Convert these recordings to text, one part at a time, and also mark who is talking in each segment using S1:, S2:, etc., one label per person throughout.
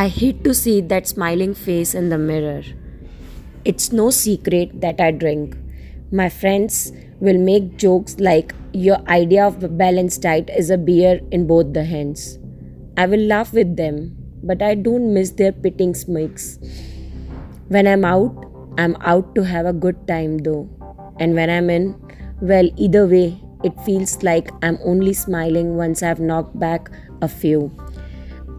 S1: I hate to see that smiling face in the mirror. It's no secret that I drink. My friends will make jokes like, Your idea of a balanced diet is a beer in both the hands. I will laugh with them, but I don't miss their pitting smirks. When I'm out, I'm out to have a good time though. And when I'm in, well, either way, it feels like I'm only smiling once I've knocked back a few.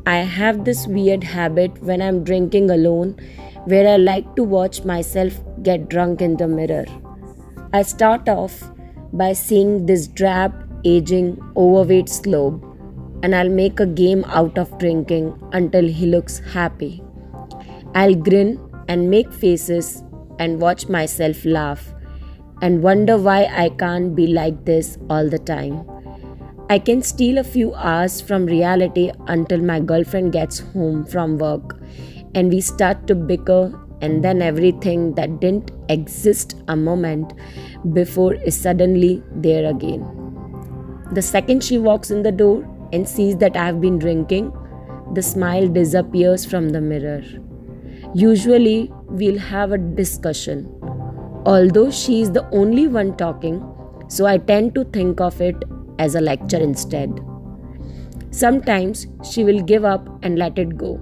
S1: I have this weird habit when I'm drinking alone where I like to watch myself get drunk in the mirror. I start off by seeing this drab, aging, overweight slob, and I'll make a game out of drinking until he looks happy. I'll grin and make faces and watch myself laugh and wonder why I can't be like this all the time. I can steal a few hours from reality until my girlfriend gets home from work and we start to bicker, and then everything that didn't exist a moment before is suddenly there again. The second she walks in the door and sees that I've been drinking, the smile disappears from the mirror. Usually, we'll have a discussion although she is the only one talking, so I tend to think of it as a lecture instead. Sometimes she will give up and let it go.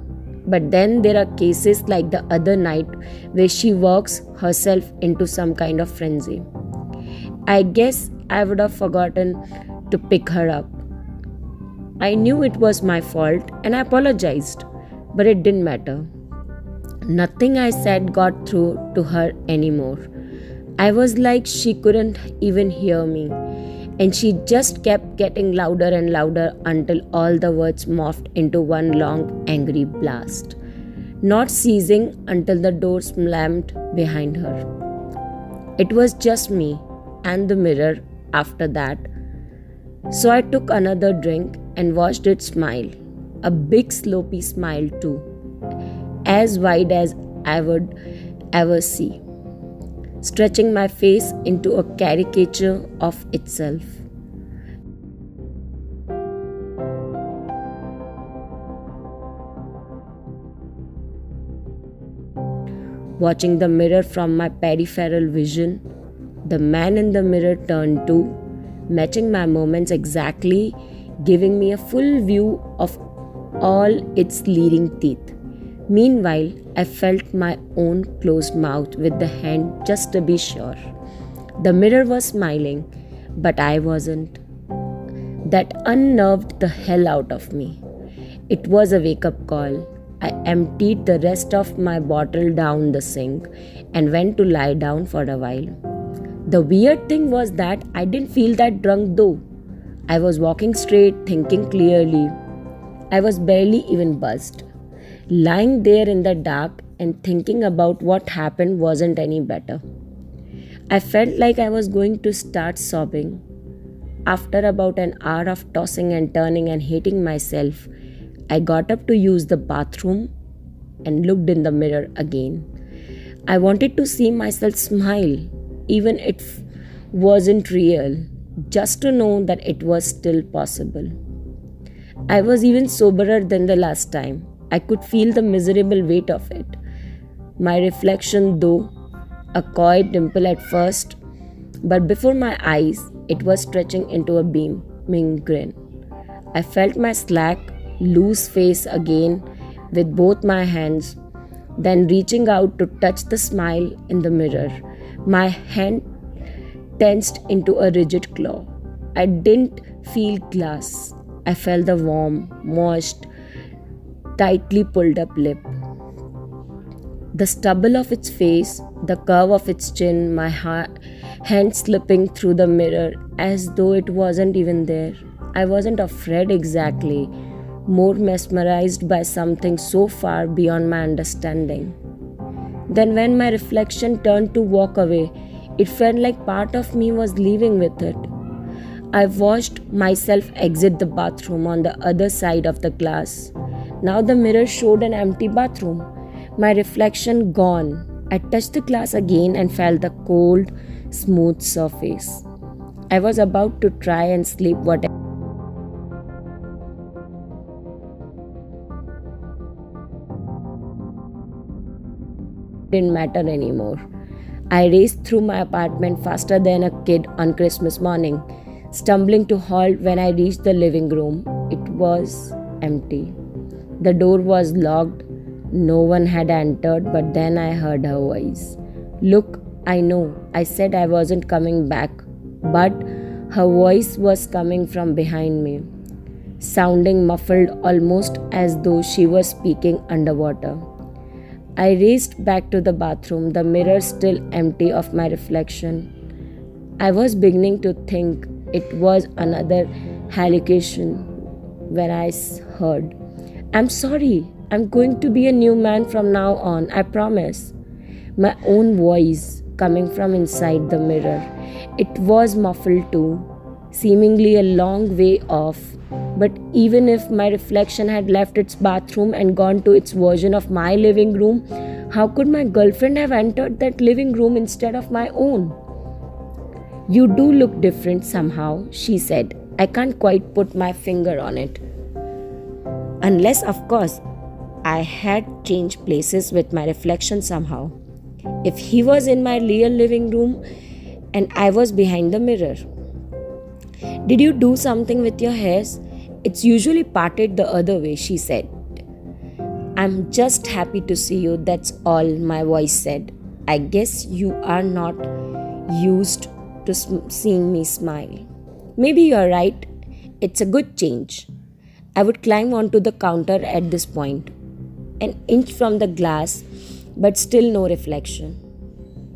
S1: But then there are cases like the other night where she works herself into some kind of frenzy. I guess I would have forgotten to pick her up. I knew it was my fault and I apologized, but it didn't matter. Nothing I said got through to her anymore. I was like she couldn't even hear me, and she just kept getting louder and louder until all the words morphed into one long angry blast, not ceasing until the door slammed behind her. It was just me and the mirror after that. So I took another drink and watched it smile, a big slopey smile too, as wide as I would ever see stretching my face into a caricature of itself. Watching the mirror from my peripheral vision, the man in the mirror turned to, matching my moments exactly, giving me a full view of all its leading teeth. Meanwhile, I felt my own closed mouth with the hand just to be sure. The mirror was smiling, but I wasn't. That unnerved the hell out of me. It was a wake up call. I emptied the rest of my bottle down the sink and went to lie down for a while. The weird thing was that I didn't feel that drunk though. I was walking straight, thinking clearly. I was barely even buzzed. Lying there in the dark and thinking about what happened wasn't any better. I felt like I was going to start sobbing. After about an hour of tossing and turning and hating myself, I got up to use the bathroom and looked in the mirror again. I wanted to see myself smile, even if it wasn't real, just to know that it was still possible. I was even soberer than the last time. I could feel the miserable weight of it. My reflection, though, a coy dimple at first, but before my eyes, it was stretching into a beaming grin. I felt my slack, loose face again with both my hands, then reaching out to touch the smile in the mirror. My hand tensed into a rigid claw. I didn't feel glass. I felt the warm, moist, tightly pulled up lip. The stubble of its face, the curve of its chin, my ha- hand slipping through the mirror as though it wasn't even there. I wasn't afraid exactly, more mesmerized by something so far beyond my understanding. Then, when my reflection turned to walk away, it felt like part of me was leaving with it. I watched myself exit the bathroom on the other side of the glass. Now the mirror showed an empty bathroom. My reflection gone. I touched the glass again and felt the cold, smooth surface. I was about to try and sleep whatever. didn't matter anymore. I raced through my apartment faster than a kid on Christmas morning, stumbling to halt when I reached the living room. It was empty. The door was locked. No one had entered, but then I heard her voice. Look, I know, I said I wasn't coming back, but her voice was coming from behind me, sounding muffled almost as though she was speaking underwater. I raced back to the bathroom, the mirror still empty of my reflection. I was beginning to think it was another hallucination when I heard, I'm sorry, I'm going to be a new man from now on, I promise. My own voice coming from inside the mirror. It was muffled too, seemingly a long way off. But even if my reflection had left its bathroom and gone to its version of my living room, how could my girlfriend have entered that living room instead of my own? You do look different somehow, she said. I can't quite put my finger on it. Unless, of course, I had changed places with my reflection somehow. If he was in my real living room and I was behind the mirror. Did you do something with your hairs? It's usually parted the other way, she said. I'm just happy to see you, that's all, my voice said. I guess you are not used to seeing me smile. Maybe you're right. It's a good change. I would climb onto the counter at this point, an inch from the glass, but still no reflection.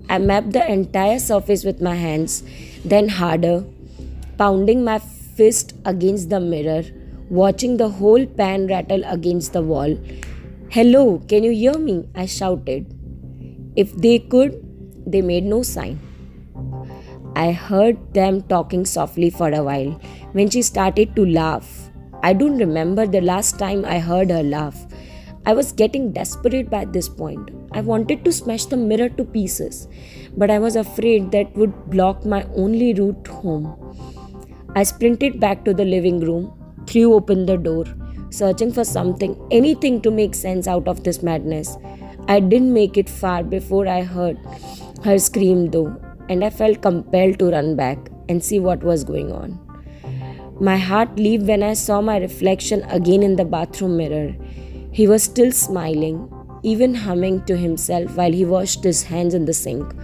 S1: I mapped the entire surface with my hands, then harder, pounding my fist against the mirror, watching the whole pan rattle against the wall. Hello, can you hear me? I shouted. If they could, they made no sign. I heard them talking softly for a while when she started to laugh. I don't remember the last time I heard her laugh. I was getting desperate by this point. I wanted to smash the mirror to pieces, but I was afraid that would block my only route home. I sprinted back to the living room, threw open the door, searching for something, anything to make sense out of this madness. I didn't make it far before I heard her scream, though, and I felt compelled to run back and see what was going on. My heart leaped when I saw my reflection again in the bathroom mirror. He was still smiling, even humming to himself while he washed his hands in the sink,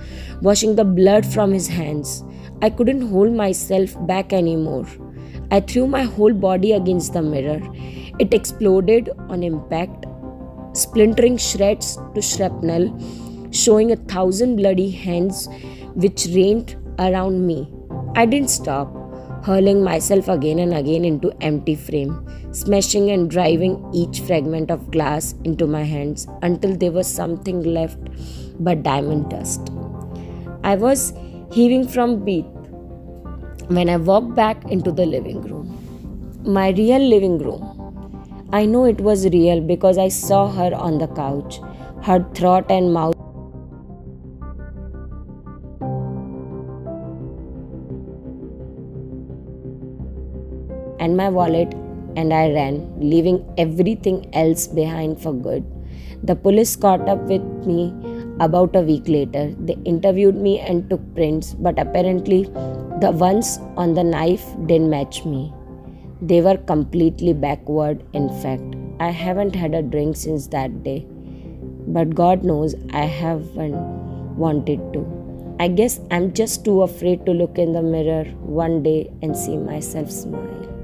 S1: washing the blood from his hands. I couldn't hold myself back anymore. I threw my whole body against the mirror. It exploded on impact, splintering shreds to shrapnel, showing a thousand bloody hands which rained around me. I didn't stop hurling myself again and again into empty frame, smashing and driving each fragment of glass into my hands until there was something left but diamond dust. I was heaving from beat when I walked back into the living room. My real living room. I know it was real because I saw her on the couch, her throat and mouth my wallet, and I ran, leaving everything else behind for good. The police caught up with me about a week later. They interviewed me and took prints, but apparently the ones on the knife didn't match me. They were completely backward, in fact. I haven't had a drink since that day. But God knows I haven't wanted to. I guess I'm just too afraid to look in the mirror one day and see myself smile.